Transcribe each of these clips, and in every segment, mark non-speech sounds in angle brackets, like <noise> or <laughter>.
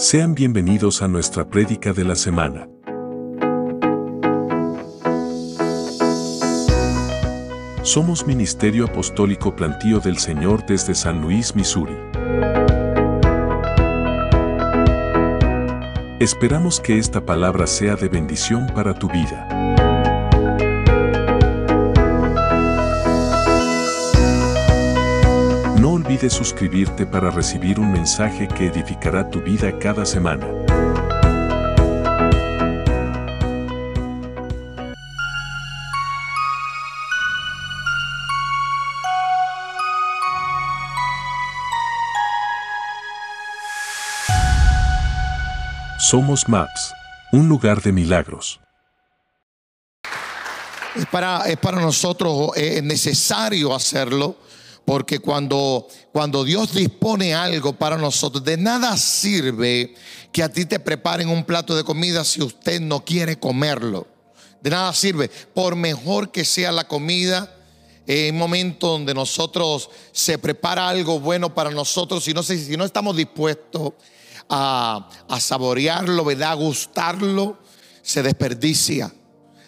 Sean bienvenidos a nuestra prédica de la semana. Somos Ministerio Apostólico Plantío del Señor desde San Luis, Missouri. Esperamos que esta palabra sea de bendición para tu vida. Olvides suscribirte para recibir un mensaje que edificará tu vida cada semana. Somos Maps, un lugar de milagros. Es para, es para nosotros eh, necesario hacerlo, porque cuando, cuando Dios dispone algo para nosotros, de nada sirve que a ti te preparen un plato de comida si usted no quiere comerlo. De nada sirve, por mejor que sea la comida, en un momento donde nosotros se prepara algo bueno para nosotros, si no, si no estamos dispuestos a, a saborearlo. A gustarlo, se desperdicia.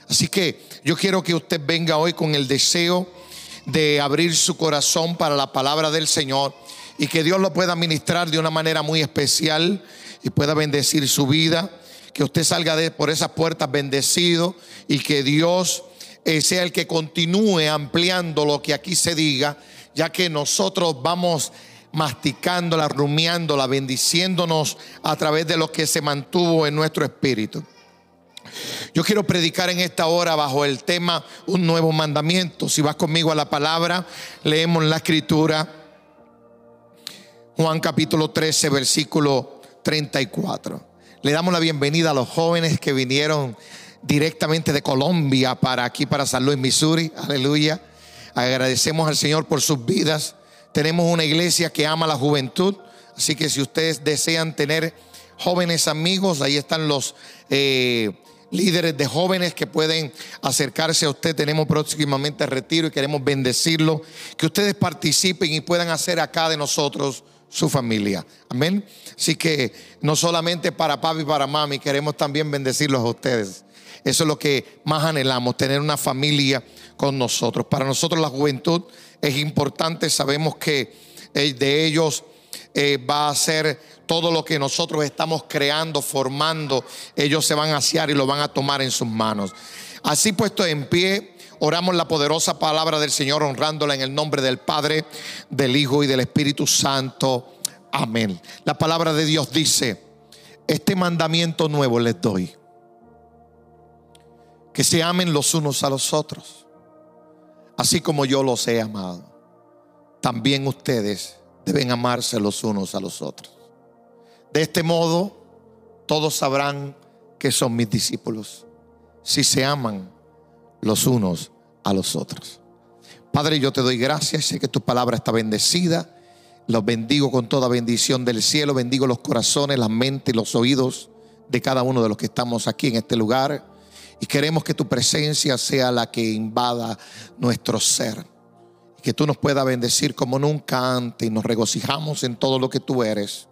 Así que yo quiero que usted venga hoy con el deseo de abrir su corazón para la palabra del Señor y que Dios lo pueda ministrar de una manera muy especial y pueda bendecir su vida. Que usted salga de, por esas puertas bendecido y que Dios eh, sea el que continúe ampliando lo que aquí se diga, ya que nosotros vamos masticándola, rumiándola, bendiciéndonos a través de lo que se mantuvo en nuestro espíritu. Yo quiero predicar en esta hora bajo el tema un nuevo mandamiento. Si vas conmigo a la palabra, leemos la escritura. Juan capítulo 13, versículo 34. Le damos la bienvenida a los jóvenes que vinieron directamente de Colombia para aquí, para San Luis, Missouri. Aleluya. Agradecemos al Señor por sus vidas. Tenemos una iglesia que ama la juventud. Así que si ustedes desean tener jóvenes amigos, ahí están los eh, líderes de jóvenes que pueden acercarse a usted. Tenemos próximamente retiro y queremos bendecirlo. Que ustedes participen y puedan hacer acá de nosotros su familia. Amén. Así que no solamente para papi y para mami, queremos también bendecirlos a ustedes. Eso es lo que más anhelamos, tener una familia con nosotros. Para nosotros la juventud es importante, sabemos que eh, de ellos eh, va a ser todo lo que nosotros estamos creando, formando, ellos se van a hacer y lo van a tomar en sus manos. Así puesto en pie, oramos la poderosa palabra del Señor, honrándola en el nombre del Padre, del Hijo y del Espíritu Santo. Amén. La palabra de Dios dice, este mandamiento nuevo les doy, que se amen los unos a los otros, así como yo los he amado. También ustedes deben amarse los unos a los otros. De este modo, todos sabrán que son mis discípulos, si se aman los unos a los otros. Padre, yo te doy gracias, sé que tu palabra está bendecida. Los bendigo con toda bendición del cielo, bendigo los corazones, la mente y los oídos de cada uno de los que estamos aquí en este lugar. Y queremos que tu presencia sea la que invada nuestro ser. Que tú nos puedas bendecir como nunca antes y nos regocijamos en todo lo que tú eres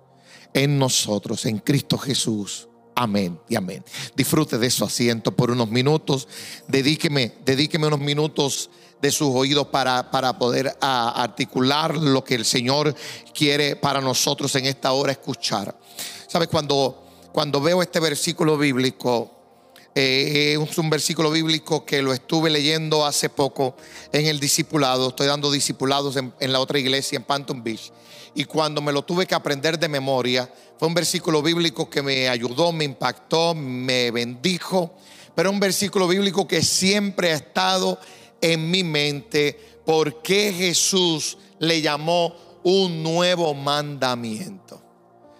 en nosotros, en Cristo Jesús. Amén y amén. Disfrute de su asiento por unos minutos. Dedíqueme, dedíqueme unos minutos de sus oídos para, para poder articular lo que el Señor quiere para nosotros en esta hora escuchar. ¿Sabes? Cuando, cuando veo este versículo bíblico, eh, es un versículo bíblico que lo estuve leyendo hace poco en el discipulado. Estoy dando discipulados en, la otra iglesia en Panton Beach y cuando me lo tuve que aprender de memoria, fue un versículo bíblico que me ayudó, me impactó, me bendijo, pero un versículo bíblico que siempre ha estado en mi mente, porque Jesús le llamó un nuevo mandamiento.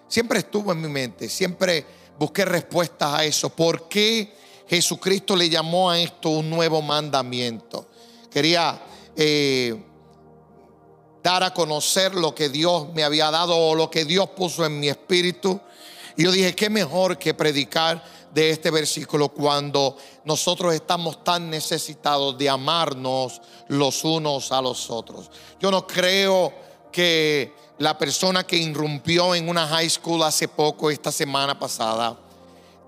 Siempre estuvo en mi mente, siempre busqué respuestas a eso. ¿Por qué Jesucristo le llamó a esto un nuevo mandamiento? Quería eh, dar a conocer lo que Dios me había dado o lo que Dios puso en mi espíritu. Y yo dije, qué mejor que predicar de este versículo cuando nosotros estamos tan necesitados de amarnos los unos a los otros. Yo no creo que la persona que irrumpió en una high school hace poco, esta semana pasada,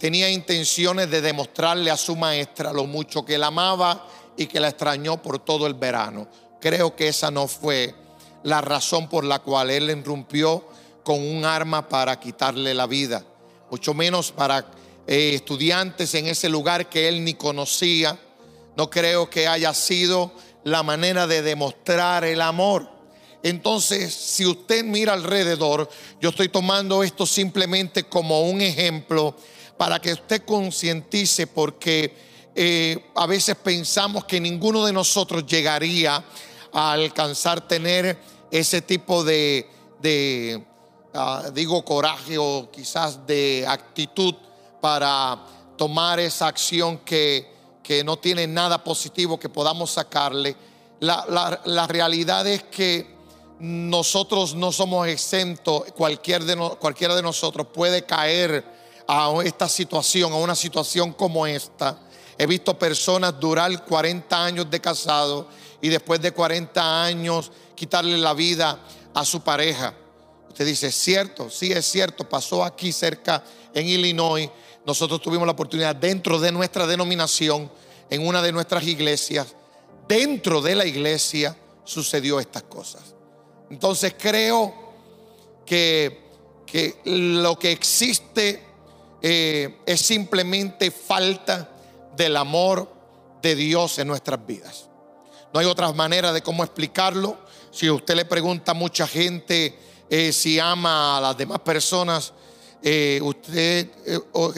tenía intenciones de demostrarle a su maestra lo mucho que la amaba y que la extrañó por todo el verano. Creo que esa no fue la razón por la cual él irrumpió con un arma para quitarle la vida, mucho menos para eh, estudiantes en ese lugar que él ni conocía. No creo que haya sido la manera de demostrar el amor. Entonces, si usted mira alrededor, yo estoy tomando esto simplemente como un ejemplo para que usted concientice porque eh, a veces pensamos que ninguno de nosotros llegaría a alcanzar tener ese tipo de, ah, digo, coraje o quizás de actitud para tomar esa acción que, no tiene nada positivo que podamos sacarle. La, la realidad es que nosotros no somos exentos, cualquier de cualquiera de nosotros puede caer a esta situación, a una situación como esta. He visto personas durar 40 años de casado y después de 40 años quitarle la vida a su pareja. Usted dice, ¿es cierto? Sí, es cierto. Pasó aquí cerca en Illinois. Nosotros tuvimos la oportunidad dentro de nuestra denominación, en una de nuestras iglesias, dentro de la iglesia sucedió estas cosas. Entonces creo que, que lo que existe eh, es simplemente falta del amor de Dios en nuestras vidas. No hay otra manera de cómo explicarlo. Si usted le pregunta a mucha gente eh, si ama a las demás personas, eh, usted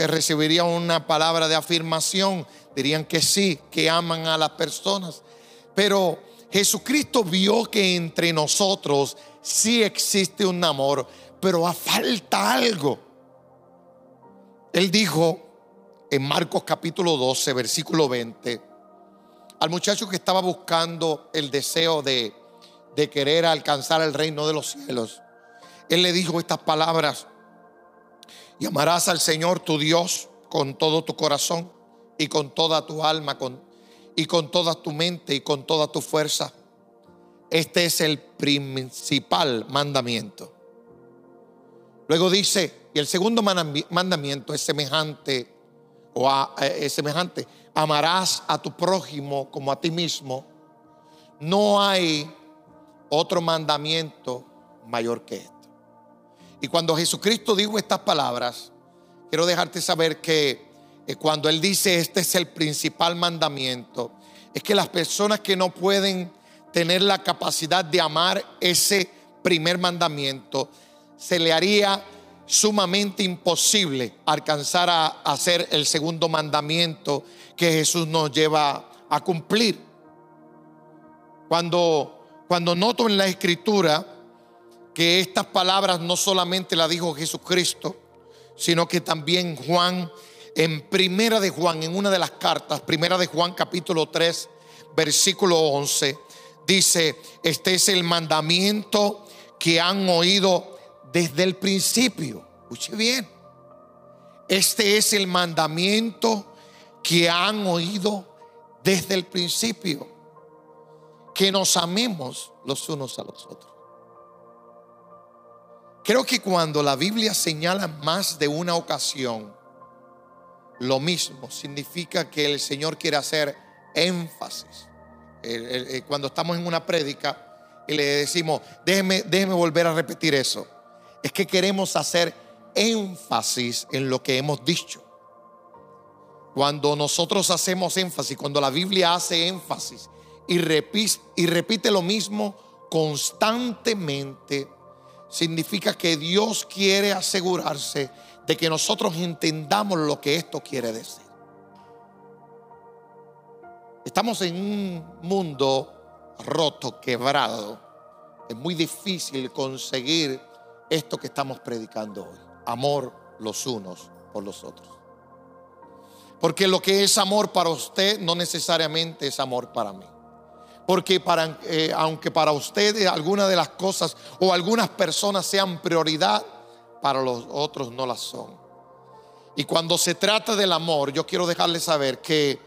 recibiría una palabra de afirmación. Dirían que sí, que aman a las personas. Pero Jesucristo vio que entre nosotros sí existe un amor, pero falta algo. Él dijo en Marcos capítulo 12, versículo 20, al muchacho que estaba buscando el deseo de, de querer alcanzar el reino de los cielos, él le dijo estas palabras, y amarás al Señor tu Dios con todo tu corazón y con toda tu alma, con y con toda tu mente y con toda tu fuerza. Este es el principal mandamiento. Luego dice, y el segundo mandamiento es semejante o eh, es semejante, amarás a tu prójimo como a ti mismo. No hay otro mandamiento mayor que esto. Y cuando Jesucristo dijo estas palabras, quiero dejarte saber que cuando Él dice este es el principal mandamiento, es que las personas que no pueden tener la capacidad de amar ese primer mandamiento, se le haría sumamente imposible alcanzar a hacer el segundo mandamiento que Jesús nos lleva a cumplir. Cuando, cuando noto en la escritura que estas palabras no solamente las dijo Jesucristo, sino que también Juan en Primera de Juan, en una de las cartas, Primera de Juan capítulo 3, versículo 11, dice, este es el mandamiento que han oído desde el principio. Escuche bien. Este es el mandamiento que han oído desde el principio. Que nos amemos los unos a los otros. Creo que cuando la Biblia señala más de una ocasión lo mismo. Significa que el Señor quiere hacer énfasis. Cuando estamos en una prédica y le decimos, déjeme, déjeme volver a repetir eso. Es que queremos hacer énfasis en lo que hemos dicho. Cuando nosotros hacemos énfasis, cuando la Biblia hace énfasis y repite, y repite lo mismo constantemente, significa que Dios quiere asegurarse de que nosotros entendamos lo que esto quiere decir. Estamos en un mundo roto, quebrado. Es muy difícil conseguir esto que estamos predicando hoy. Amor los unos por los otros. Porque lo que es amor para usted no necesariamente es amor para mí. Porque eh, aunque para usted algunas de las cosas o algunas personas sean prioridad, para los otros no las son. Y cuando se trata del amor, yo quiero dejarles saber que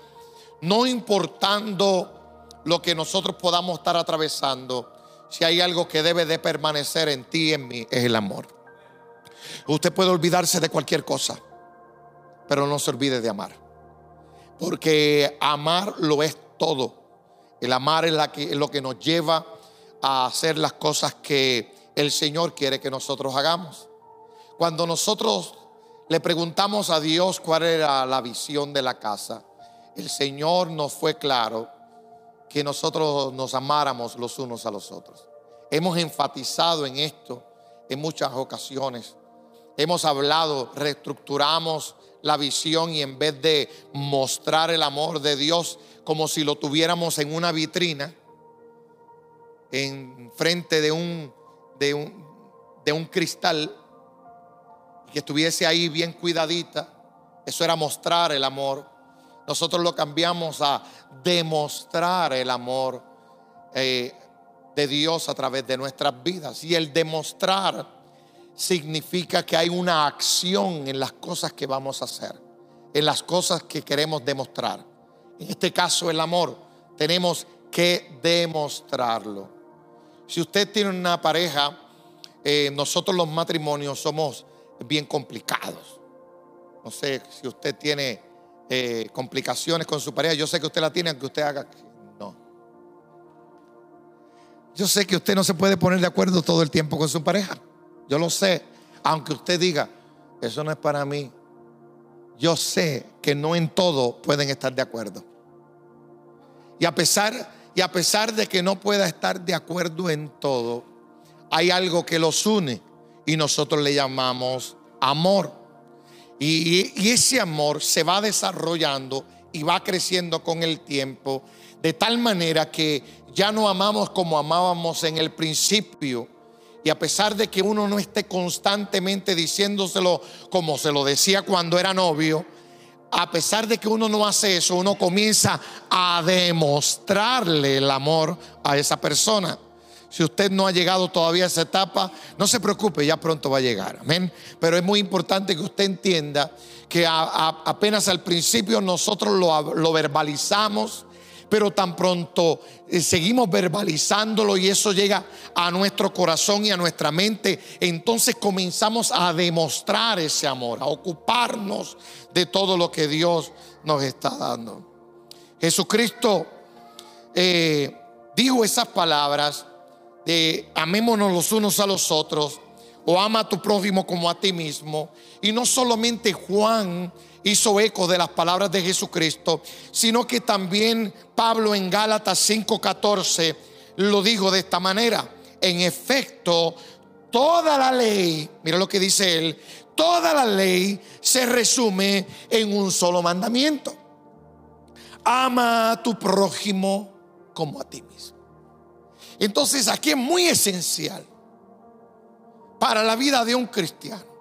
no importando lo que nosotros podamos estar atravesando, si hay algo que debe de permanecer en ti y en mí, es el amor. Usted puede olvidarse de cualquier cosa, pero no se olvide de amar. Porque amar lo es todo. El amar es, la es lo que nos lleva a hacer las cosas que el Señor quiere que nosotros hagamos. Cuando nosotros le preguntamos a Dios cuál era la visión de la casa, el Señor nos fue claro que nosotros nos amáramos los unos a los otros. Hemos enfatizado en esto en muchas ocasiones. Hemos hablado, reestructuramos la visión y en vez de mostrar el amor de Dios como si lo tuviéramos en una vitrina, en frente de un, de un, de un cristal, que estuviese ahí bien cuidadita, eso era mostrar el amor. Nosotros lo cambiamos a demostrar el amor eh, de Dios a través de nuestras vidas. Y el demostrar significa que hay una acción en las cosas que vamos a hacer, en las cosas que queremos demostrar. En este caso el amor, tenemos que demostrarlo. Si usted tiene una pareja, eh, nosotros los matrimonios somos bien complicados. No sé si usted tiene eh, complicaciones con su pareja. Yo sé que usted la tiene, aunque usted haga. No. Yo sé que usted no se puede poner de acuerdo todo el tiempo con su pareja. Yo lo sé. Aunque usted diga, eso no es para mí. Yo sé que no en todo pueden estar de acuerdo. Y a pesar, y a pesar de que no pueda estar de acuerdo en todo, hay algo que los une y nosotros le llamamos amor. Y, ese amor se va desarrollando y va creciendo con el tiempo, de tal manera que ya no amamos como amábamos en el principio. Y a pesar de que uno no esté constantemente diciéndoselo como se lo decía cuando era novio, a pesar de que uno no hace eso, uno comienza a demostrarle el amor a esa persona. Si usted no ha llegado todavía a esa etapa, no se preocupe, ya pronto va a llegar. Amén. Pero es muy importante que usted entienda que apenas al principio nosotros lo, verbalizamos, pero tan pronto eh, seguimos verbalizándolo y eso llega a nuestro corazón y a nuestra mente, entonces comenzamos a demostrar ese amor, a ocuparnos de todo lo que Dios nos está dando. Jesucristo eh, dijo esas palabras de amémonos los unos a los otros, o ama a tu prójimo como a ti mismo. Y no solamente Juan hizo eco de las palabras de Jesucristo, sino que también Pablo en Gálatas 5:14 lo dijo de esta manera. En efecto, toda la ley, mira lo que dice él, toda la ley se resume en un solo mandamiento. Ama a tu prójimo como a ti mismo. Entonces aquí es muy esencial para la vida de un cristiano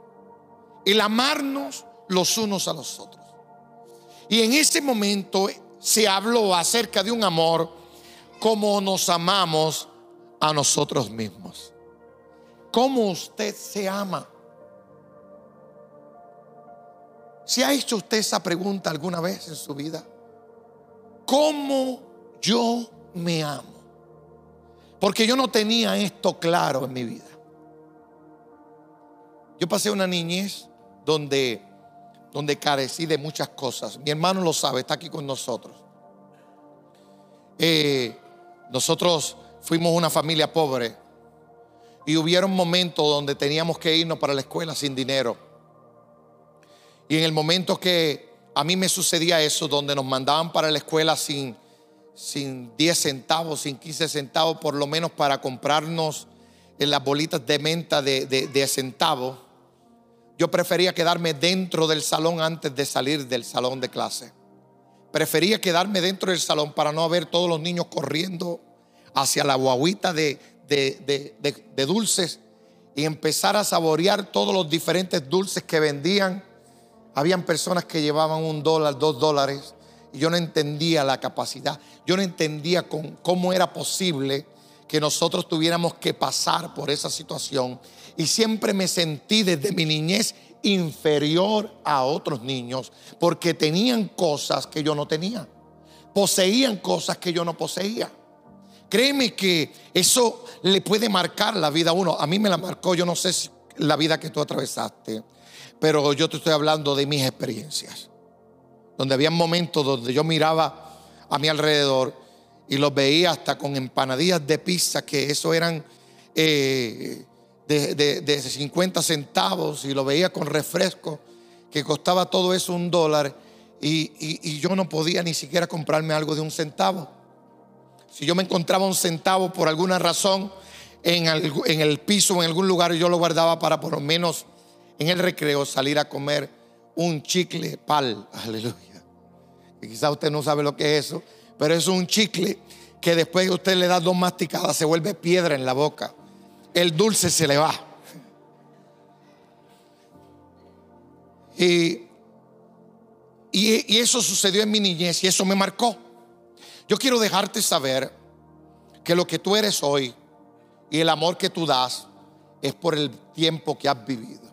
el amarnos los unos a los otros. Y en ese momento se habló acerca de un amor como nos amamos a nosotros mismos. ¿Cómo usted se ama? ¿Se ha hecho usted esa pregunta alguna vez en su vida? ¿Cómo yo me amo? Porque yo no tenía esto claro en mi vida. Yo pasé una niñez donde, donde carecí de muchas cosas. Mi hermano lo sabe, está aquí con nosotros. Eh, nosotros fuimos una familia pobre y hubieron momentos donde teníamos que irnos para la escuela sin dinero. Y en el momento que a mí me sucedía eso, donde nos mandaban para la escuela sin, sin 10 centavos, sin 15 centavos, por lo menos para comprarnos en las bolitas de menta de, de, centavos, yo prefería quedarme dentro del salón antes de salir del salón de clase. Prefería quedarme dentro del salón para no ver todos los niños corriendo hacia la guaguita de, de dulces y empezar a saborear todos los diferentes dulces que vendían. Habían personas que llevaban un dólar, dos dólares y yo no entendía la capacidad, yo no entendía cómo era posible que nosotros tuviéramos que pasar por esa situación. Y siempre me sentí desde mi niñez inferior a otros niños porque tenían cosas que yo no tenía, poseían cosas que yo no poseía. Créeme que eso le puede marcar la vida a uno. A mí me la marcó, yo no sé si la vida que tú atravesaste, pero yo te estoy hablando de mis experiencias. Donde había momentos donde yo miraba a mi alrededor y los veía hasta con empanadillas de pizza, que eso eran eh, de, 50 centavos, y lo veía con refresco, que costaba todo eso un dólar, y, y yo no podía ni siquiera comprarme algo de un centavo. Si yo me encontraba un centavo por alguna razón en, el piso o en algún lugar, yo lo guardaba para por lo menos en el recreo salir a comer un chicle pal. <laughs> Aleluya. Y quizás usted no sabe lo que es eso, pero es un chicle que después usted le da dos masticadas se vuelve piedra en la boca. El dulce se le va. Y, y, eso sucedió en mi niñez y eso me marcó. Yo quiero dejarte saber que lo que tú eres hoy y el amor que tú das es por el tiempo que has vivido.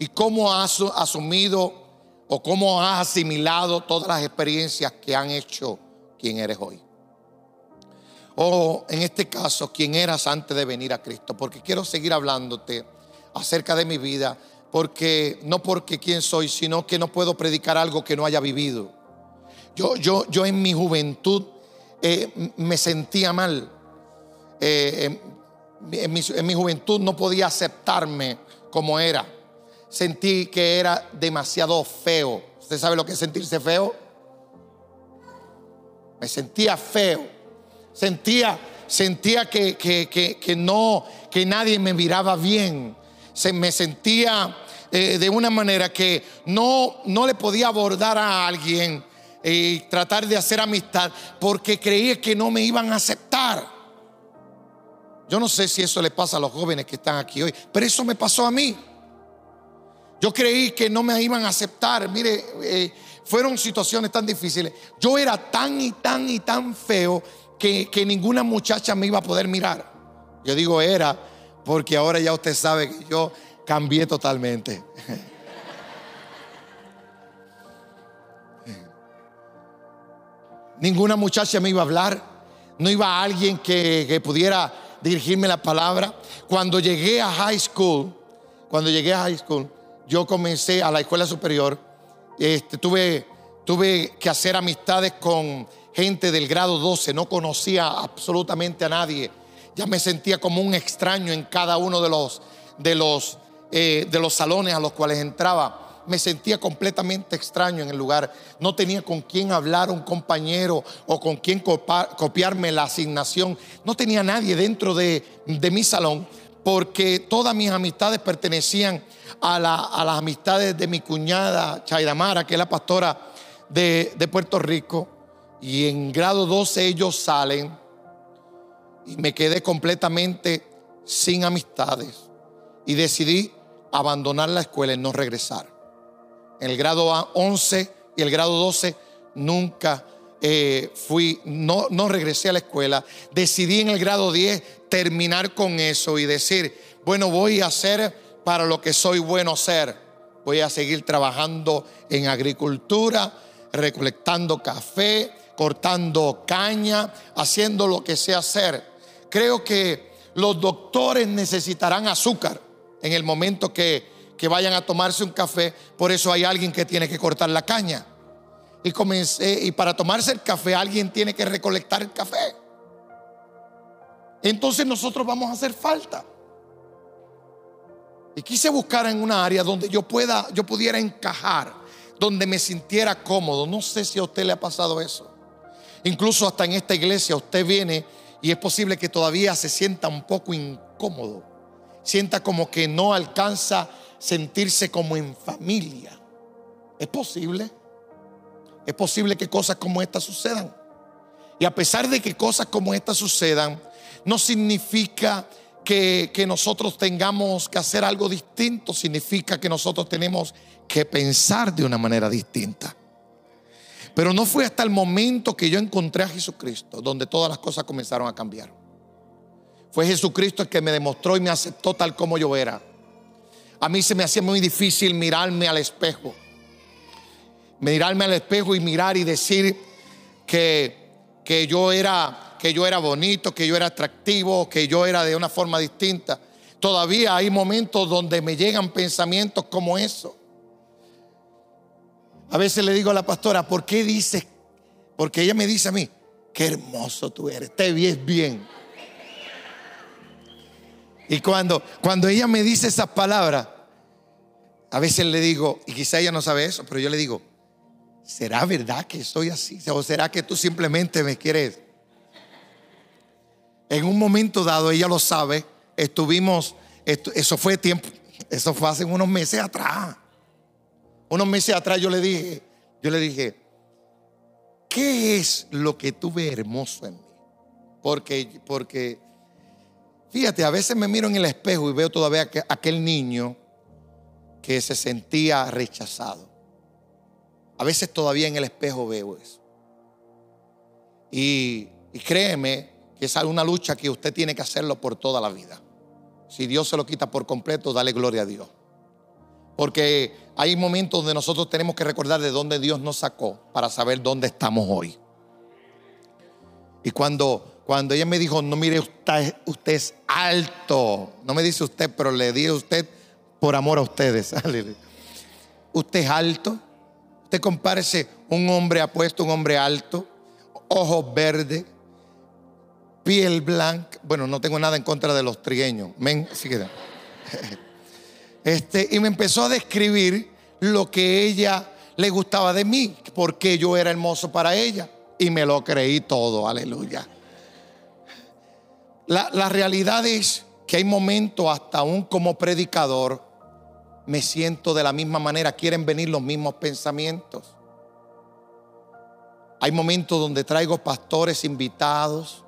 Y cómo has asumido o cómo has asimilado todas las experiencias que han hecho quien eres hoy. O en este caso, quien eras antes de venir a Cristo. Porque quiero seguir hablándote acerca de mi vida. Porque no porque quién soy, sino que no puedo predicar algo que no haya vivido. Yo, yo, yo en mi juventud eh, me sentía mal. Eh, en, mi, en mi juventud no podía aceptarme como era. Sentí que era demasiado feo. ¿Usted sabe lo que es sentirse feo? Me sentía feo. Sentía, sentía que, que, no, que nadie me miraba bien. Se, me sentía eh, de una manera que no, no le podía abordar a alguien y tratar de hacer amistad porque creía que no me iban a aceptar. Yo no sé si eso le pasa a los jóvenes que están aquí hoy, pero eso me pasó a mí. Yo creí que no me iban a aceptar. Mire, eh, fueron situaciones tan difíciles. Yo era tan y tan y tan feo que, que ninguna muchacha me iba a poder mirar. Yo digo era porque ahora ya usted sabe que yo cambié totalmente. <laughs> Ninguna muchacha me iba a hablar. No iba alguien que, que pudiera dirigirme la palabra. Cuando llegué a high school, cuando llegué a high school, yo comencé a la escuela superior. Este, tuve, tuve que hacer amistades con gente del grado 12. No conocía absolutamente a nadie. Ya me sentía como un extraño en cada uno de los, de los, eh, de los salones a los cuales entraba me sentía completamente extraño en el lugar. No tenía con quién hablar, un compañero o con quién copiarme la asignación. No tenía nadie dentro de, mi salón porque todas mis amistades pertenecían a, las amistades de mi cuñada Chaidamara, que es la pastora de, Puerto Rico. Y en grado 12 ellos salen y me quedé completamente sin amistades. Y decidí abandonar la escuela y no regresar en el grado 11 y el grado 12 nunca eh, fui, no, no regresé a la escuela. Decidí en el grado 10 terminar con eso y decir, bueno, voy a hacer para lo que soy bueno ser. Voy a seguir trabajando en agricultura, recolectando café, cortando caña, haciendo lo que sé hacer. Creo que los doctores necesitarán azúcar en el momento que que vayan a tomarse un café, por eso hay alguien que tiene que cortar la caña. Y para tomarse el café alguien tiene que recolectar el café. Entonces nosotros vamos a hacer falta. Y quise buscar en una área donde yo pueda, yo pudiera encajar, donde me sintiera cómodo. No sé si a usted le ha pasado eso. Incluso hasta en esta iglesia usted viene y es posible que todavía se sienta un poco incómodo. Sienta como que no alcanza sentirse como en familia. ¿Es posible? Es posible que cosas como estas sucedan. Y a pesar de que cosas como estas sucedan, no significa que, que, nosotros tengamos que hacer algo distinto, significa que nosotros tenemos que pensar de una manera distinta. Pero no fue hasta el momento que yo encontré a Jesucristo donde todas las cosas comenzaron a cambiar. Fue Jesucristo el que me demostró y me aceptó tal como yo era a mí se me hacía muy difícil mirarme al espejo. Mirarme al espejo y mirar y decir que, que yo era que yo era bonito, que yo era atractivo, que yo era de una forma distinta. Todavía hay momentos donde me llegan pensamientos como eso. A veces le digo a la pastora, ¿por qué dices? Porque ella me dice a mí, qué hermoso tú eres, te ves bien. Y cuando, cuando ella me dice esas palabras, a veces le digo, y quizá ella no sabe eso, pero yo le digo, ¿será verdad que soy así? ¿O será que tú simplemente me quieres? En un momento dado, ella lo sabe, estuvimos, eso fue tiempo, eso fue hace unos meses atrás. Unos meses atrás yo le dije, yo le dije, ¿qué es lo que tú ves hermoso en mí? Porque, porque, fíjate, a veces me miro en el espejo y veo todavía aquel niño que se sentía rechazado. A veces todavía en el espejo veo eso. Y, y créeme que es una lucha que usted tiene que hacerlo por toda la vida. Si Dios se lo quita por completo, dale gloria a Dios. Porque hay momentos donde nosotros tenemos que recordar de dónde Dios nos sacó para saber dónde estamos hoy. Y cuando, cuando ella me dijo, no mire, usted, usted es alto. No me dice usted, pero le dije a usted por amor a ustedes. <laughs> Usted es alto. Usted compárese un hombre apuesto, un hombre alto, ojos verdes, piel blanca. Bueno, no tengo nada en contra de los trigueños. Que. <laughs> Este, y me empezó a describir lo que ella le gustaba de mí, porque yo era hermoso para ella. Y me lo creí todo, aleluya. La, la realidad es que hay momentos, hasta aún como predicador, me siento de la misma manera, quieren venir los mismos pensamientos. Hay momentos donde traigo pastores invitados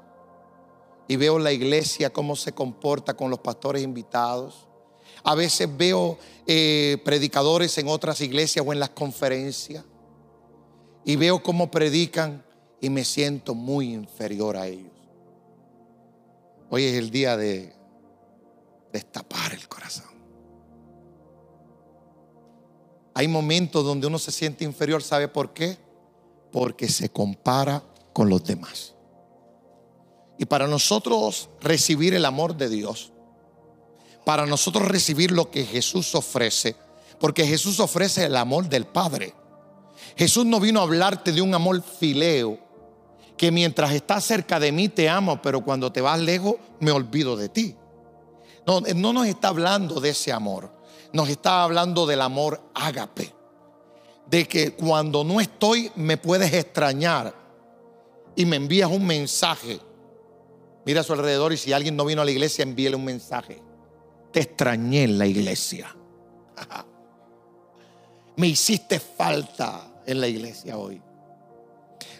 y veo la iglesia cómo se comporta con los pastores invitados. A veces veo eh, predicadores en otras iglesias o en las conferencias y veo cómo predican y me siento muy inferior a ellos. Hoy es el día de destapar el corazón. Hay momentos donde uno se siente inferior, ¿sabe por qué? Porque se compara con los demás. Y para nosotros recibir el amor de Dios, para nosotros recibir lo que Jesús ofrece, porque Jesús ofrece el amor del Padre. Jesús no vino a hablarte de un amor fileo, que mientras estás cerca de mí te amo, pero cuando te vas lejos me olvido de ti. No, no nos está hablando de ese amor nos está hablando del amor ágape. De que cuando no estoy me puedes extrañar y me envías un mensaje. Mira a su alrededor y si alguien no vino a la iglesia, envíele un mensaje. Te extrañé en la iglesia. <laughs> me hiciste falta en la iglesia hoy.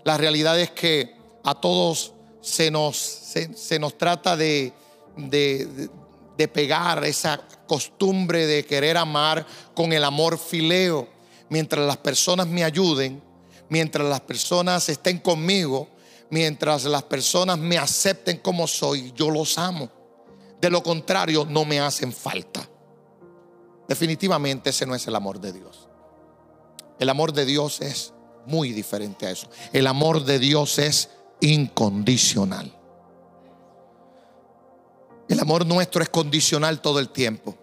La realidad es que a todos se nos, se, nos trata de, de, de pegar esa costumbre de querer amar con el amor fileo. Mientras las personas me ayuden, mientras las personas estén conmigo, mientras las personas me acepten como soy, yo los amo. De lo contrario, no me hacen falta. Definitivamente ese no es el amor de Dios. El amor de Dios es muy diferente a eso. El amor de Dios es incondicional. El amor nuestro es condicional todo el tiempo.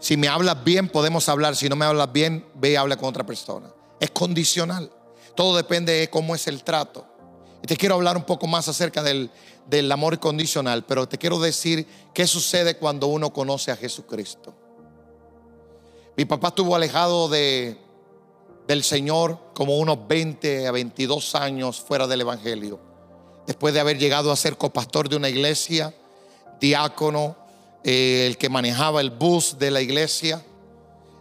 Si me hablas bien, podemos hablar. Si no me hablas bien, ve y habla con otra persona. Es condicional. Todo depende de cómo es el trato. Y te quiero hablar un poco más acerca del, del amor condicional, pero te quiero decir qué sucede cuando uno conoce a Jesucristo. Mi papá estuvo alejado de, del Señor como unos 20 a 22 años fuera del Evangelio. Después de haber llegado a ser copastor de una iglesia, diácono, eh, el que manejaba el bus de la iglesia.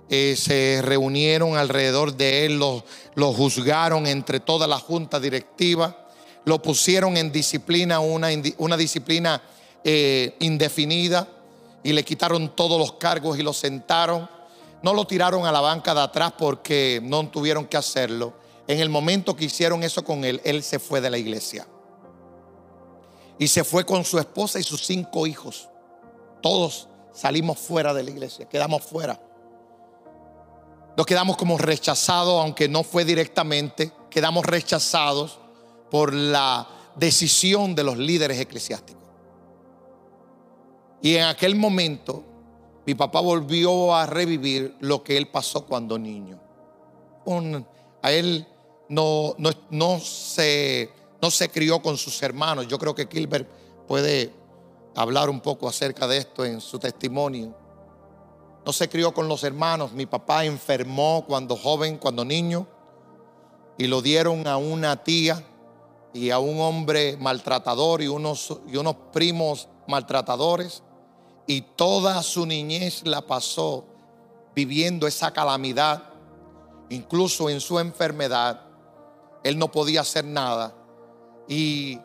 Eh, se reunieron alrededor de él, lo, lo, juzgaron entre toda la junta directiva, lo pusieron en disciplina, una, una disciplina eh, indefinida, y le quitaron todos los cargos y lo sentaron. No lo tiraron a la banca de atrás porque no tuvieron que hacerlo. En el momento que hicieron eso con él, él se fue de la iglesia. Y se fue con su esposa y sus cinco hijos. Todos salimos fuera de la iglesia, quedamos fuera. Nos quedamos como rechazados, aunque no fue directamente, quedamos rechazados por la decisión de los líderes eclesiásticos. Y en aquel momento mi papá volvió a revivir lo que él pasó cuando niño. a él no, no, no, se, no se crió con sus hermanos. Yo creo que Gilbert puede hablar un poco acerca de esto en su testimonio. No se crió con los hermanos. Mi papá enfermó cuando joven, cuando niño, y lo dieron a una tía y a un hombre maltratador y unos, y unos primos maltratadores. Y toda su niñez la pasó viviendo esa calamidad, incluso en su enfermedad. Él no podía hacer nada. Y,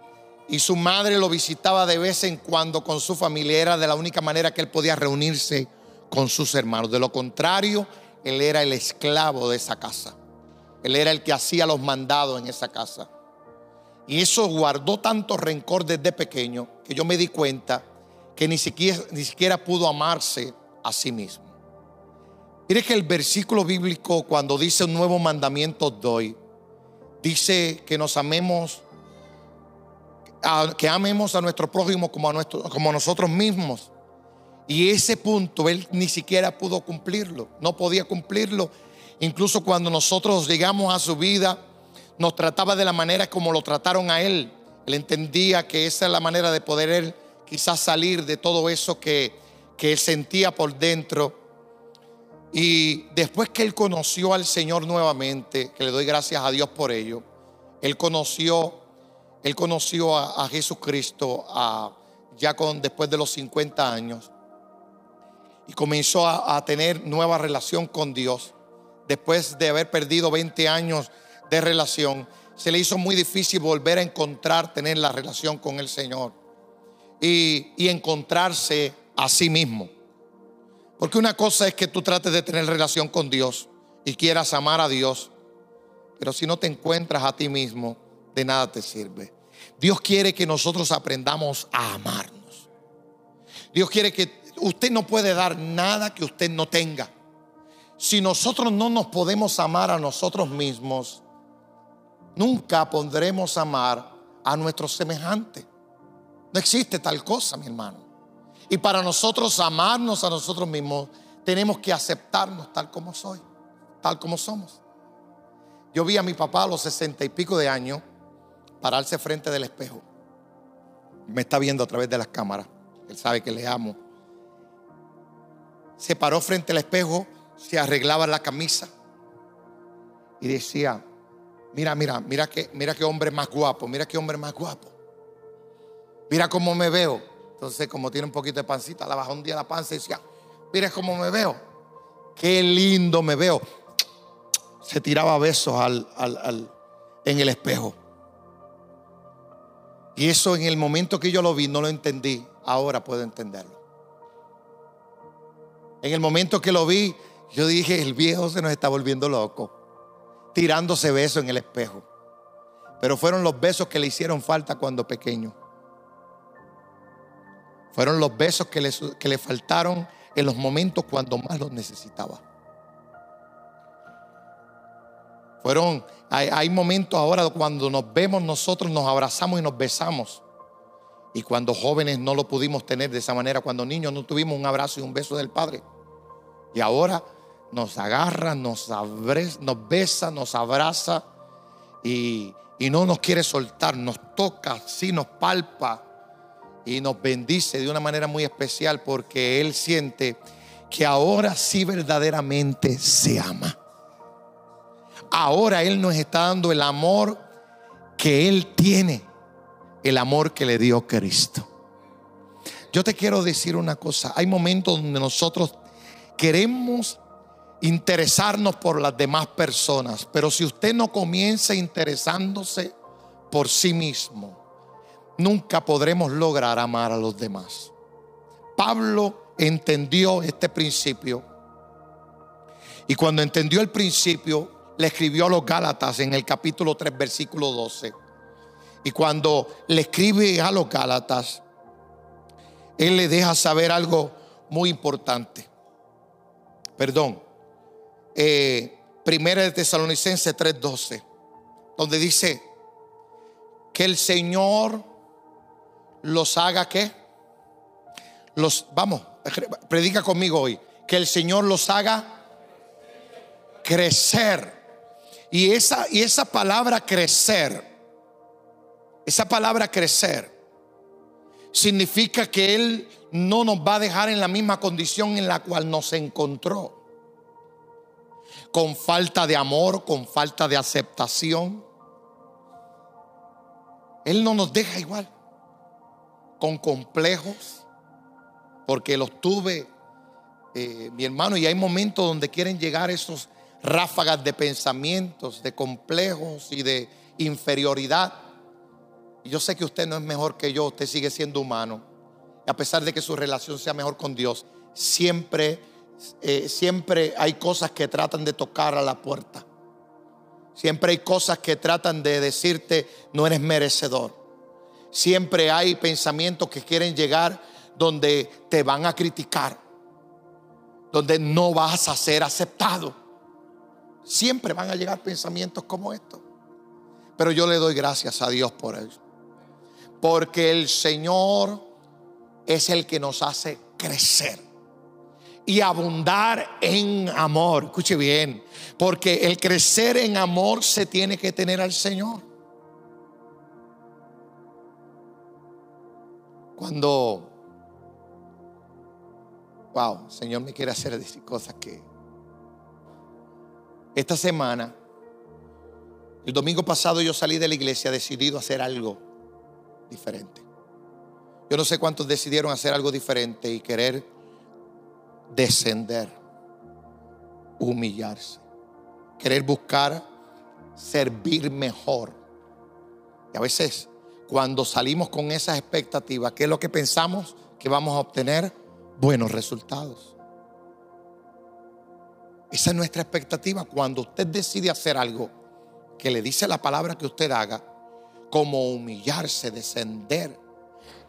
y su madre lo visitaba de vez en cuando con su familia. Era de la única manera que él podía reunirse con sus hermanos. De lo contrario, él era el esclavo de esa casa. Él era el que hacía los mandados en esa casa. Y eso guardó tanto rencor desde pequeño que yo me di cuenta que ni siquiera, pudo amarse a sí mismo. Mire que el versículo bíblico cuando dice un nuevo mandamiento doy, dice que nos amemos, que amemos a nuestro prójimo como a, como a nosotros mismos. Y ese punto él ni siquiera pudo cumplirlo, no podía cumplirlo. Incluso cuando nosotros llegamos a su vida, nos trataba de la manera como lo trataron a él. Él entendía que esa es la manera de poder él quizás salir de todo eso que, que él sentía por dentro. Y después que él conoció al Señor nuevamente, que le doy gracias a Dios por ello, él conoció, él conoció a, Jesucristo ya con, después de los 50 años y comenzó a, tener nueva relación con Dios. Después de haber perdido 20 años de relación, se le hizo muy difícil volver a encontrar, tener la relación con el Señor y, y encontrarse a sí mismo. Porque una cosa es que tú trates de tener relación con Dios y quieras amar a Dios, pero si no te encuentras a ti mismo, de nada te sirve. Dios quiere que nosotros aprendamos a amarnos. Dios quiere que usted no puede dar nada que usted no tenga. Si nosotros no nos podemos amar a nosotros mismos, nunca podremos amar a nuestro semejante. No existe tal cosa, mi hermano. Y para nosotros amarnos a nosotros mismos, tenemos que aceptarnos tal como soy, tal como somos. Yo vi a mi papá a los sesenta y pico de años pararse frente del espejo. Me está viendo a través de las cámaras. Él sabe que le amo se paró frente al espejo, se arreglaba la camisa y decía, mira, mira, mira que, mira qué hombre más guapo, mira qué hombre más guapo. Mira cómo me veo. Entonces, como tiene un poquito de pancita, la bajó un día la panza y decía, mira cómo me veo. Qué lindo me veo. Se tiraba besos en el espejo. Y eso en el momento que yo lo vi no lo entendí. Ahora puedo entenderlo. En el momento que lo vi, yo dije, el viejo se nos está volviendo loco, tirándose besos en el espejo. Pero fueron los besos que le hicieron falta cuando pequeño. Fueron los besos que le, que le faltaron en los momentos cuando más los necesitaba. Fueron, hay, hay momentos ahora cuando nos vemos nosotros, nos abrazamos y nos besamos. Y cuando jóvenes no lo pudimos tener de esa manera, cuando niños no tuvimos un abrazo y un beso del Padre. Y ahora nos agarra, nos, nos besa, nos abraza y, y no nos quiere soltar, nos toca, sí nos palpa y nos bendice de una manera muy especial porque Él siente que ahora sí verdaderamente se ama. Ahora Él nos está dando el amor que Él tiene el amor que le dio Cristo. Yo te quiero decir una cosa, hay momentos donde nosotros queremos interesarnos por las demás personas, pero si usted no comienza interesándose por sí mismo, nunca podremos lograr amar a los demás. Pablo entendió este principio y cuando entendió el principio, le escribió a los Gálatas en el capítulo 3, versículo 12 y cuando le escribe a los Gálatas, él le deja saber algo muy importante. Perdón. Eh, primera de Tesalonicenses 3:12, donde dice que el Señor los haga qué? Los, vamos, predica conmigo hoy. Que el Señor los haga crecer. Y esa, y esa palabra crecer, esa palabra crecer, significa que Él no nos va a dejar en la misma condición en la cual nos encontró. Con falta de amor, con falta de aceptación. Él no nos deja igual. Con complejos. Porque los tuve, eh, mi hermano, y hay momentos donde quieren llegar esos ráfagas de pensamientos, de complejos y de inferioridad. Y yo sé que usted no es mejor que yo, usted sigue siendo humano. Y a pesar de que su relación sea mejor con Dios, siempre, eh, siempre hay cosas que tratan de tocar a la puerta. Siempre hay cosas que tratan de decirte, no eres merecedor. Siempre hay pensamientos que quieren llegar donde te van a criticar, donde no vas a ser aceptado. Siempre van a llegar pensamientos como estos. Pero yo le doy gracias a Dios por eso. Porque el Señor es el que nos hace crecer y abundar en amor. Escuche bien, porque el crecer en amor se tiene que tener al Señor. Cuando, wow, el Señor me quiere hacer decir cosas que esta semana, el domingo pasado yo salí de la iglesia decidido a hacer algo diferente. Yo no sé cuántos decidieron hacer algo diferente y querer descender, humillarse, querer buscar servir mejor. Y a veces cuando salimos con esas expectativas, ¿qué es lo que pensamos? Que vamos a obtener buenos resultados. Esa es nuestra expectativa. Cuando usted decide hacer algo que le dice la palabra que usted haga, como humillarse, descender,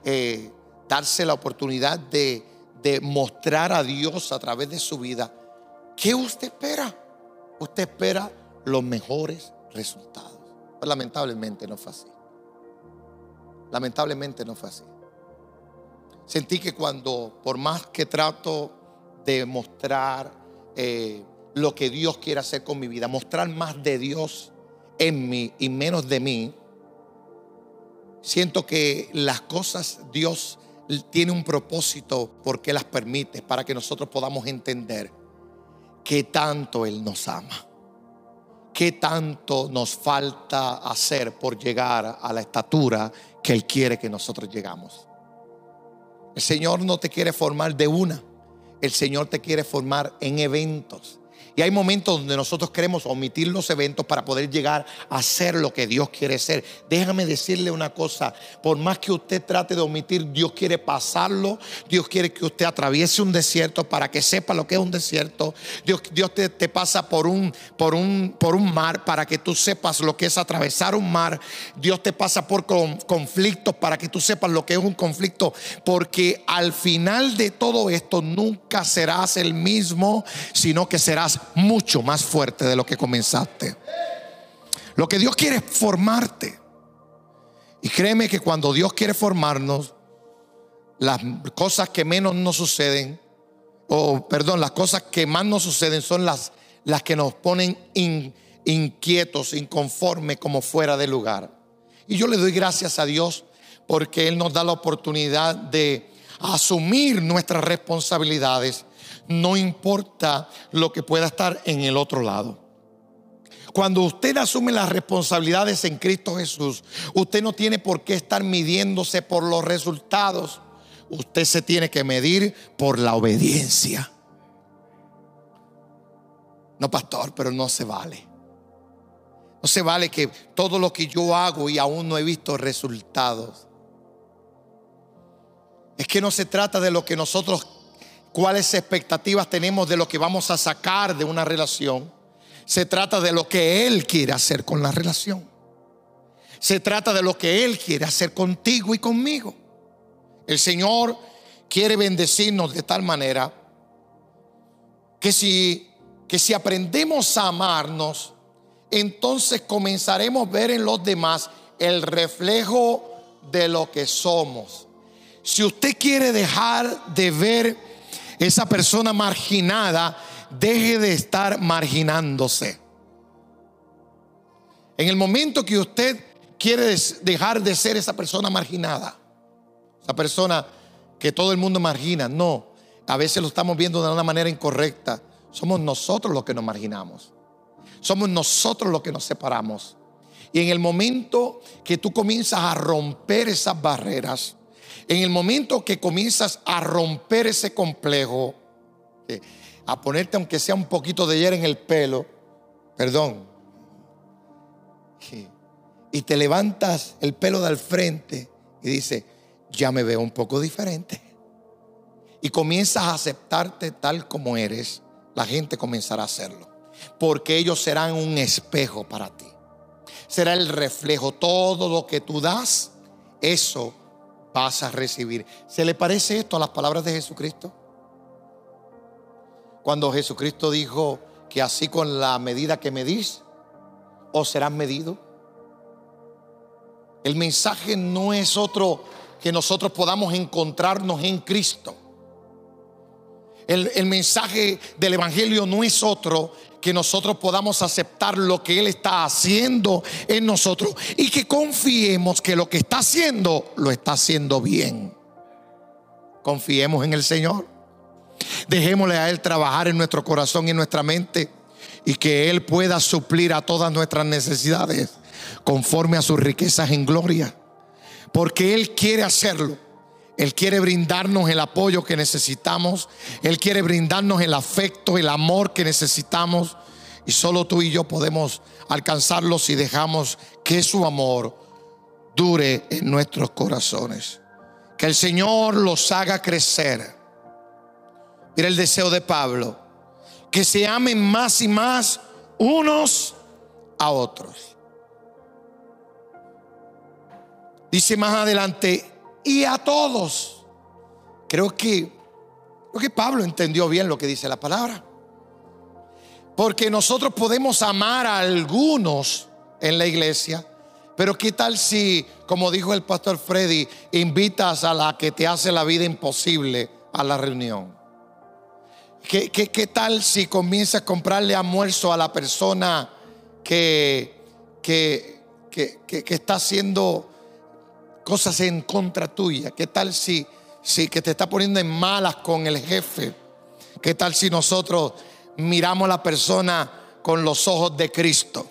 eh, darse la oportunidad de, de mostrar a Dios a través de su vida, ¿qué usted espera? Usted espera los mejores resultados. lamentablemente no fue así. Lamentablemente no fue así. Sentí que cuando, por más que trato de mostrar eh, lo que Dios quiere hacer con mi vida, mostrar más de Dios en mí y menos de mí, siento que las cosas Dios tiene un propósito porque las permite, para que nosotros podamos entender que tanto Él nos ama, que tanto nos falta hacer por llegar a la estatura que Él quiere que nosotros llegamos. El Señor no te quiere formar de una, el Señor te quiere formar en eventos. Y hay momentos donde nosotros queremos omitir los eventos para poder llegar a ser lo que Dios quiere ser. Déjame decirle una cosa, por más que usted trate de omitir, Dios quiere pasarlo, Dios quiere que usted atraviese un desierto para que sepa lo que es un desierto. Dios, Dios te, pasa por un, por, un, por un mar para que tú sepas lo que es atravesar un mar. Dios te pasa por conflictos para que tú sepas lo que es un conflicto. Porque al final de todo esto nunca serás el mismo, sino que serás mucho más fuerte de lo que comenzaste. Lo que Dios quiere es formarte. Y créeme que cuando Dios quiere formarnos, las cosas que menos nos suceden, o perdón, las cosas que más nos suceden son las, las que nos ponen inquietos, inconformes, como fuera de lugar. Y yo le doy gracias a Dios porque Él nos da la oportunidad de asumir nuestras responsabilidades no importa lo que pueda estar en el otro lado. Cuando usted asume las responsabilidades en Cristo Jesús, usted no tiene por qué estar midiéndose por los resultados. Usted se tiene que medir por la obediencia. No, pastor, pero no se vale. No se vale que todo lo que yo hago y aún no he visto resultados. Es que no se trata de lo que nosotros cuáles expectativas tenemos de lo que vamos a sacar de una relación. Se trata de lo que Él quiere hacer con la relación. Se trata de lo que Él quiere hacer contigo y conmigo. El Señor quiere bendecirnos de tal manera que si, que si aprendemos a amarnos, entonces comenzaremos a ver en los demás el reflejo de lo que somos. Si usted quiere dejar de ver esa persona marginada, deje de estar marginándose. En el momento que usted quiere dejar de ser esa persona marginada, esa persona que todo el mundo margina, no, a veces lo estamos viendo de una manera incorrecta. Somos nosotros los que nos marginamos. Somos nosotros los que nos separamos. Y en el momento que tú comienzas a romper esas barreras, en el momento que comienzas a romper ese complejo, eh, a ponerte aunque sea un poquito de hierro en el pelo, perdón, y te levantas el pelo del frente y dices, ya me veo un poco diferente. Y comienzas a aceptarte tal como eres, la gente comenzará a hacerlo. Porque ellos serán un espejo para ti. Será el reflejo. Todo lo que tú das, eso vas a recibir. ¿Se le parece esto a las palabras de Jesucristo? Cuando Jesucristo dijo que así con la medida que medís, o serás medido. El mensaje no es otro que nosotros podamos encontrarnos en Cristo. El, el, mensaje del Evangelio no es otro que nosotros podamos aceptar lo que Él está haciendo en nosotros y que confiemos que lo que está haciendo lo está haciendo bien. Confiemos en el Señor. Dejémosle a Él trabajar en nuestro corazón y en nuestra mente y que Él pueda suplir a todas nuestras necesidades conforme a sus riquezas en gloria. Porque Él quiere hacerlo. Él quiere brindarnos el apoyo que necesitamos. Él quiere brindarnos el afecto, el amor que necesitamos. Y solo tú y yo podemos alcanzarlo si dejamos que su amor dure en nuestros corazones. Que el Señor los haga crecer. Mira el deseo de Pablo. Que se amen más y más unos a otros. Dice más adelante, y a todos. Creo que, creo que Pablo entendió bien lo que dice la palabra. Porque nosotros podemos amar a algunos en la iglesia, pero ¿qué tal si, como dijo el pastor Freddy, invitas a la que te hace la vida imposible a la reunión? ¿Qué, qué, qué tal si comienzas a comprarle almuerzo a la persona que, que, que, que está haciendo cosas en contra tuya? ¿Qué tal si, si que te está poniendo en malas con el jefe? ¿Qué tal si nosotros miramos a la persona con los ojos de Cristo?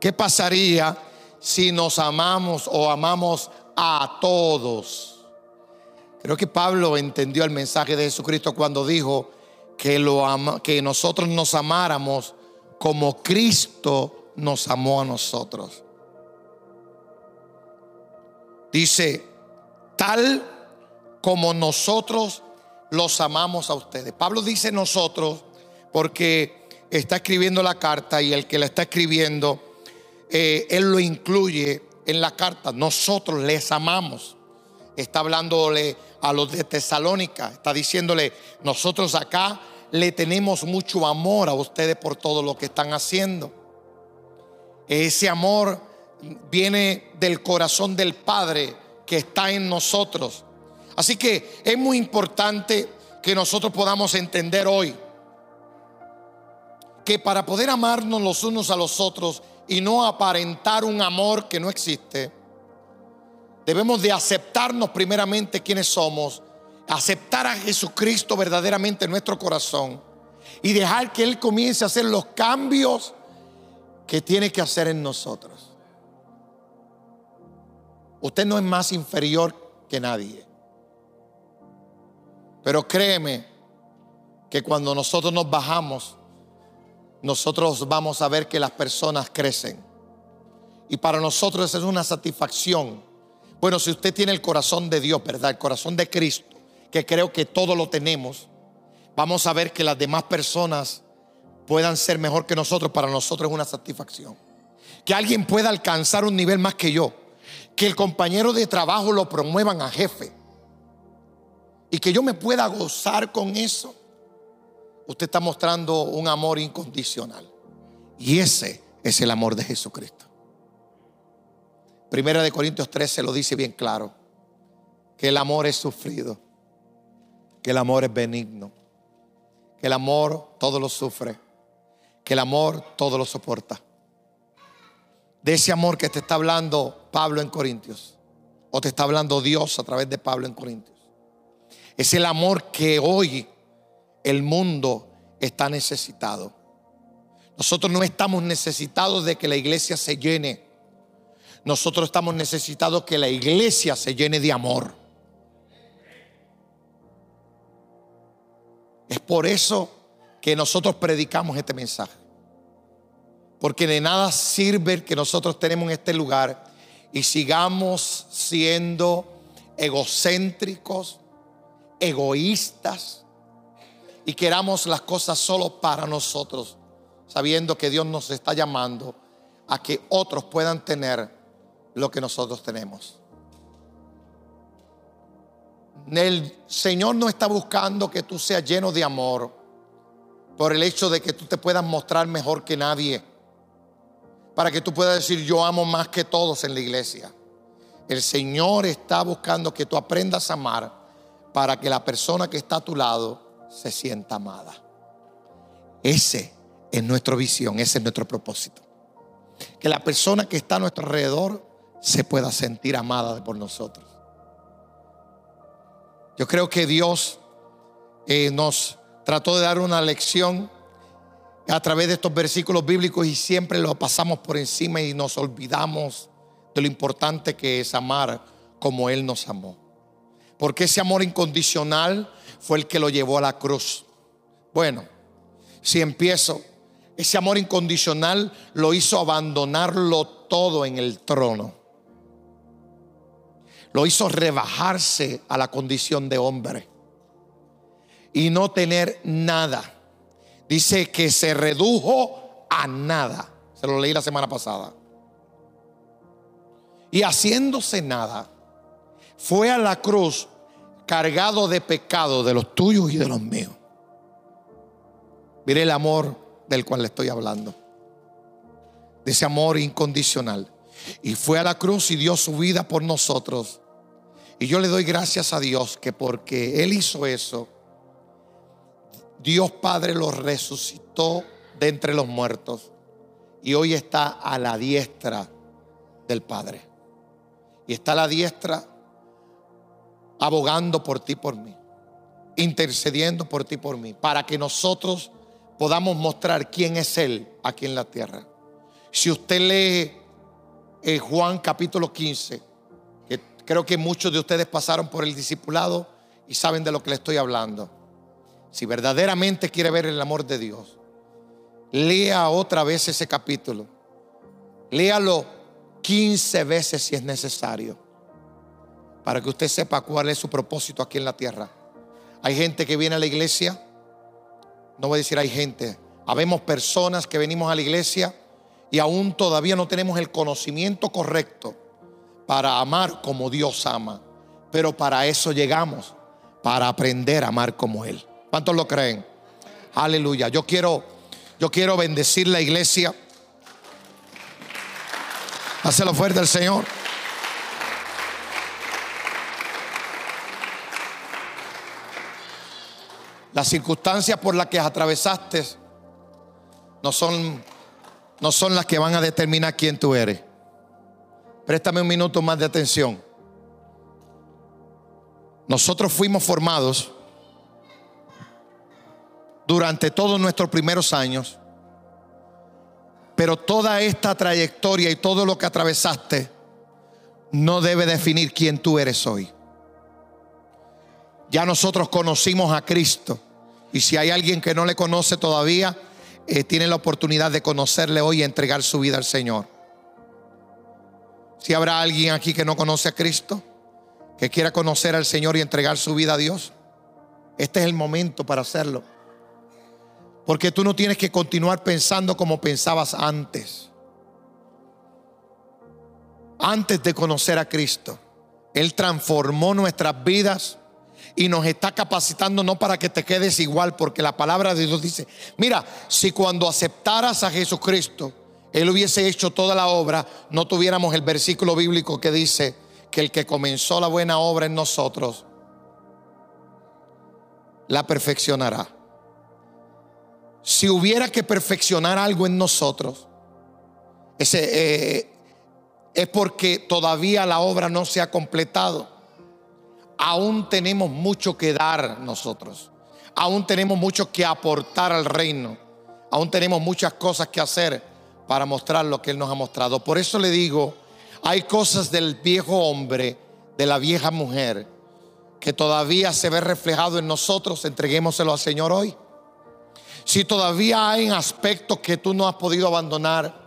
¿Qué pasaría si nos amamos o amamos a todos? Creo que Pablo entendió el mensaje de Jesucristo cuando dijo que, lo ama, que nosotros nos amáramos como Cristo nos amó a nosotros. Dice, tal como nosotros los amamos a ustedes. Pablo dice nosotros porque está escribiendo la carta y el que la está escribiendo, eh, él lo incluye en la carta. Nosotros les amamos. Está hablándole a los de Tesalónica, está diciéndole, nosotros acá le tenemos mucho amor a ustedes por todo lo que están haciendo. Ese amor viene del corazón del Padre que está en nosotros. Así que es muy importante que nosotros podamos entender hoy que para poder amarnos los unos a los otros y no aparentar un amor que no existe, debemos de aceptarnos primeramente quienes somos, aceptar a Jesucristo verdaderamente en nuestro corazón y dejar que Él comience a hacer los cambios que tiene que hacer en nosotros. Usted no es más inferior que nadie. Pero créeme que cuando nosotros nos bajamos, nosotros vamos a ver que las personas crecen. Y para nosotros es una satisfacción. Bueno, si usted tiene el corazón de Dios, ¿verdad? El corazón de Cristo, que creo que todo lo tenemos, vamos a ver que las demás personas puedan ser mejor que nosotros. Para nosotros es una satisfacción. Que alguien pueda alcanzar un nivel más que yo que el compañero de trabajo lo promuevan a jefe y que yo me pueda gozar con eso, usted está mostrando un amor incondicional. Y ese es el amor de Jesucristo. Primera de Corintios 13 lo dice bien claro, que el amor es sufrido, que el amor es benigno, que el amor todo lo sufre, que el amor todo lo soporta. De ese amor que te está hablando Pablo en Corintios, o te está hablando Dios a través de Pablo en Corintios. Es el amor que hoy el mundo está necesitado. Nosotros no estamos necesitados de que la iglesia se llene. Nosotros estamos necesitados que la iglesia se llene de amor. Es por eso que nosotros predicamos este mensaje. Porque de nada sirve que nosotros tenemos en este lugar y sigamos siendo egocéntricos, egoístas y queramos las cosas solo para nosotros, sabiendo que Dios nos está llamando a que otros puedan tener lo que nosotros tenemos. El Señor no está buscando que tú seas lleno de amor por el hecho de que tú te puedas mostrar mejor que nadie, para que tú puedas decir yo amo más que todos en la iglesia. El Señor está buscando que tú aprendas a amar para que la persona que está a tu lado se sienta amada. Ese es nuestra visión, ese es nuestro propósito. Que la persona que está a nuestro alrededor se pueda sentir amada por nosotros. Yo creo que Dios eh, nos trató de dar una lección a través de estos versículos bíblicos y siempre lo pasamos por encima y nos olvidamos de lo importante que es amar como Él nos amó. Porque ese amor incondicional fue el que lo llevó a la cruz. Bueno, si empiezo, ese amor incondicional lo hizo abandonarlo todo en el trono lo hizo rebajarse a la condición de hombre y no tener nada. Dice que se redujo a nada. Se lo leí la semana pasada. Y haciéndose nada, fue a la cruz cargado de pecado de los tuyos y de los míos. Mire el amor del cual le estoy hablando. De ese amor incondicional. Y fue a la cruz y dio su vida por nosotros y yo le doy gracias a Dios que porque Él hizo eso, Dios Padre lo resucitó de entre los muertos y hoy está a la diestra del Padre. Y está a la diestra abogando por ti, por mí, intercediendo por ti, por mí, para que nosotros podamos mostrar quién es Él aquí en la tierra. Si usted lee en Juan capítulo 15, Creo que muchos de ustedes pasaron por el discipulado y saben de lo que le estoy hablando. Si verdaderamente quiere ver el amor de Dios, lea otra vez ese capítulo. Léalo 15 veces si es necesario. Para que usted sepa cuál es su propósito aquí en la tierra. Hay gente que viene a la iglesia. No voy a decir hay gente. Habemos personas que venimos a la iglesia y aún todavía no tenemos el conocimiento correcto para amar como Dios ama. Pero para eso llegamos, para aprender a amar como Él. ¿Cuántos lo creen? Aleluya. Yo quiero, yo quiero bendecir la iglesia. Hacelo fuerte al Señor. Las circunstancias por las que atravesaste no son, no son las que van a determinar quién tú eres. Préstame un minuto más de atención. Nosotros fuimos formados durante todos nuestros primeros años, pero toda esta trayectoria y todo lo que atravesaste no debe definir quién tú eres hoy. Ya nosotros conocimos a Cristo y si hay alguien que no le conoce todavía, eh, tiene la oportunidad de conocerle hoy y entregar su vida al Señor. Si habrá alguien aquí que no conoce a Cristo, que quiera conocer al Señor y entregar su vida a Dios, este es el momento para hacerlo. Porque tú no tienes que continuar pensando como pensabas antes. Antes de conocer a Cristo, Él transformó nuestras vidas y nos está capacitando no para que te quedes igual, porque la palabra de Dios dice, mira, si cuando aceptaras a Jesucristo, Él hubiese hecho toda la obra, no tuviéramos el versículo bíblico que dice que el que comenzó la buena obra en nosotros, la perfeccionará. Si hubiera que perfeccionar algo en nosotros, ese, eh, es porque todavía la obra no se ha completado. Aún tenemos mucho que dar nosotros. Aún tenemos mucho que aportar al reino. Aún tenemos muchas cosas que hacer para mostrar lo que Él nos ha mostrado. Por eso le digo, hay cosas del viejo hombre, de la vieja mujer, que todavía se ve reflejado en nosotros. Entreguémoselo al Señor hoy. Si todavía hay aspectos que tú no has podido abandonar,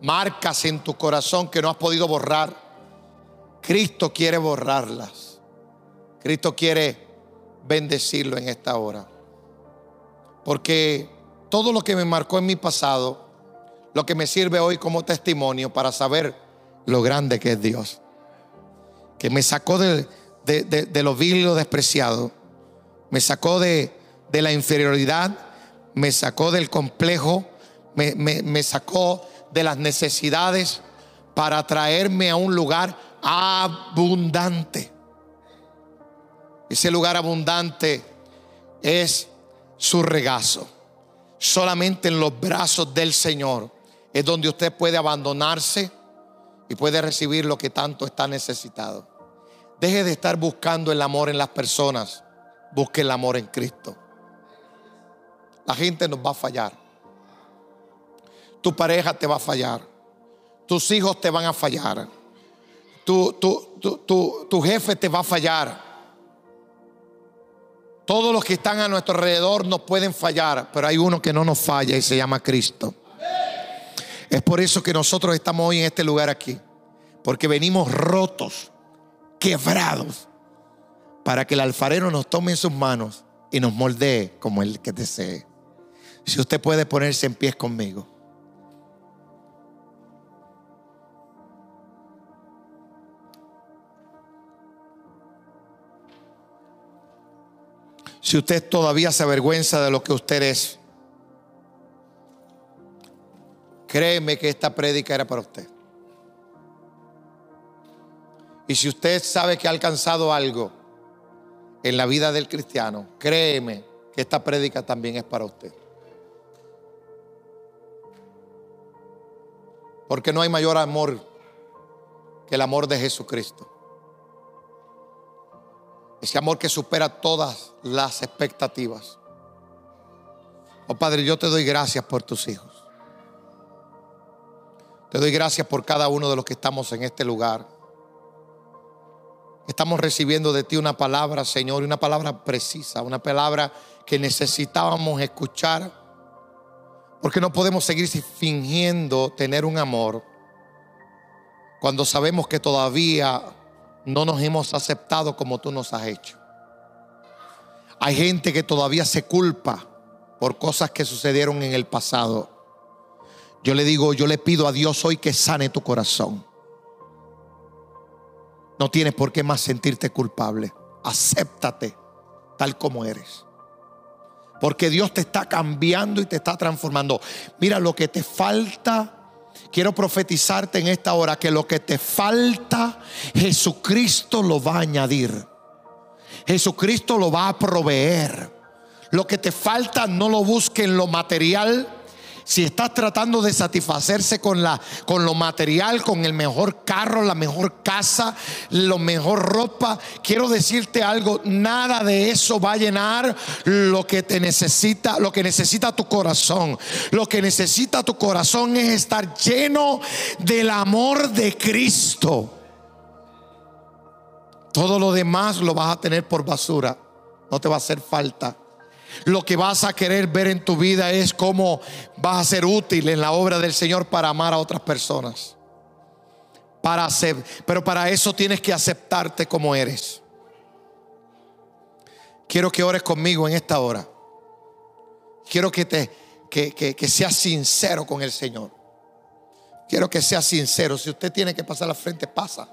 marcas en tu corazón que no has podido borrar, Cristo quiere borrarlas. Cristo quiere bendecirlo en esta hora. Porque todo lo que me marcó en mi pasado, lo que me sirve hoy como testimonio para saber lo grande que es Dios. Que me sacó de, lo vil y lo despreciado. Me sacó de, la inferioridad. Me sacó del complejo. Me, me sacó de las necesidades para traerme a un lugar abundante. Ese lugar abundante es su regazo. Solamente en los brazos del Señor es donde usted puede abandonarse y puede recibir lo que tanto está necesitado. Deje de estar buscando el amor en las personas, busque el amor en Cristo. La gente nos va a fallar. Tu pareja te va a fallar. Tus hijos te van a fallar. Tu, tu, jefe te va a fallar. Todos los que están a nuestro alrededor nos pueden fallar, pero hay uno que no nos falla y se llama Cristo. Es por eso que nosotros estamos hoy en este lugar aquí, porque venimos rotos, quebrados, para que el alfarero nos tome en sus manos y nos moldee como el que desee. Si usted puede ponerse en pie conmigo. Si usted todavía se avergüenza de lo que usted es, créeme que esta prédica era para usted. Y si usted sabe que ha alcanzado algo en la vida del cristiano, créeme que esta prédica también es para usted. Porque no hay mayor amor que el amor de Jesucristo. Ese amor que supera todas las expectativas. Oh Padre, yo te doy gracias por tus hijos. Te doy gracias por cada uno de los que estamos en este lugar. Estamos recibiendo de ti una palabra, Señor, una palabra precisa, una palabra que necesitábamos escuchar, porque no podemos seguir fingiendo tener un amor cuando sabemos que todavía no nos hemos aceptado como tú nos has hecho. Hay gente que todavía se culpa por cosas que sucedieron en el pasado. Yo le digo, yo le pido a Dios hoy que sane tu corazón. No tienes por qué más sentirte culpable. Acéptate tal como eres. Porque Dios te está cambiando y te está transformando. Mira lo que te falta Quiero profetizarte en esta hora que lo que te falta, Jesucristo lo va a añadir. Jesucristo lo va a proveer. Lo que te falta no lo busque en lo material, si estás tratando de satisfacerse con, la, con lo material, con el mejor carro, la mejor casa, la mejor ropa, quiero decirte algo, nada de eso va a llenar lo que te necesita, lo que necesita tu corazón. Lo que necesita tu corazón es estar lleno del amor de Cristo. Todo lo demás lo vas a tener por basura. No te va a hacer falta. Lo que vas a querer ver en tu vida es cómo vas a ser útil en la obra del Señor para amar a otras personas. Para hacer, pero para eso tienes que aceptarte como eres. Quiero que ores conmigo en esta hora. Quiero que te que, que seas sincero con el Señor. Quiero que seas sincero. Si usted tiene que pasar la frente, pasa.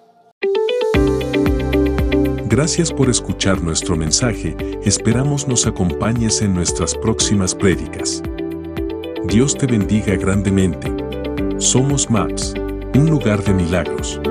Gracias por escuchar nuestro mensaje, esperamos nos acompañes en nuestras próximas prédicas. Dios te bendiga grandemente. Somos Maps, un lugar de milagros.